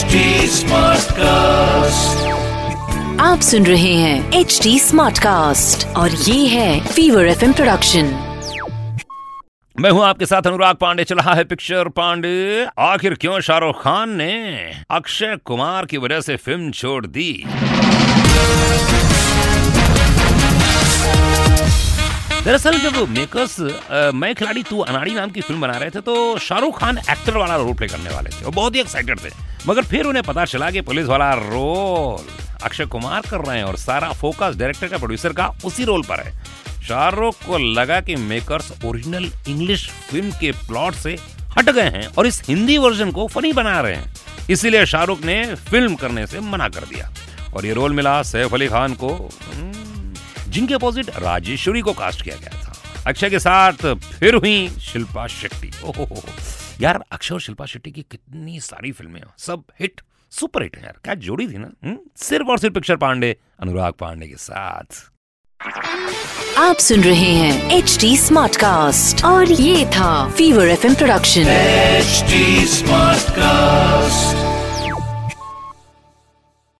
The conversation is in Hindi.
HD कास्ट आप सुन रहे हैं एच डी स्मार्ट कास्ट और ये है फीवर एफ़ प्रोडक्शन मैं हूँ आपके साथ अनुराग पांडे चल रहा है पिक्चर पांडे। आखिर क्यों शाहरुख खान ने अक्षय कुमार की वजह से फ़िल्म छोड़ दी? दरअसल जब मेकर्स मैं खिलाड़ी तू अनाड़ी नाम की फ़िल्म बना रहे थे तो शाहरुख खान एक्टर वाला रोल प्ले करने वाले थे वो बहुत ही एक्साइटेड थे। मगर फिर उन्हें पता चला कि पुलिस वाला रोल अक्षय कुमार कर रहे हैं और सारा फोकस डायरेक्टर का प्रोड्यूसर का उसी रोल पर है। शाहरुख को लगा कि मेकर्स ओरिजिनल इंग्लिश फ़िल्म के प्लॉट से हट गए हैं और इस हिंदी वर्जन को फनी बना रहे हैं। इसीलिए शाहरुख ने फ़िल्म करने से मना कर दिया। और ये रोल मिला सैफ अली खान को। हम्म, जिनके अपोजिट राजेश्वरी को कास्ट किया गया था। अक्षय के साथ फिर हुई शिल्पा शेट्टी। ओहो यार अक्षय और शिल्पा शेट्टी की कितनी सारी फ़िल्में हैं। सब हिट सुपर हिट है यार। क्या जोड़ी थी ना? हम्म? सिर्फ़ और सिर्फ़ पिक्चर पांडे अनुराग पांडे के साथ। आप सुन रहे हैं एच डी स्मार्ट कास्ट और ये था Fever F production H smart Smartcast.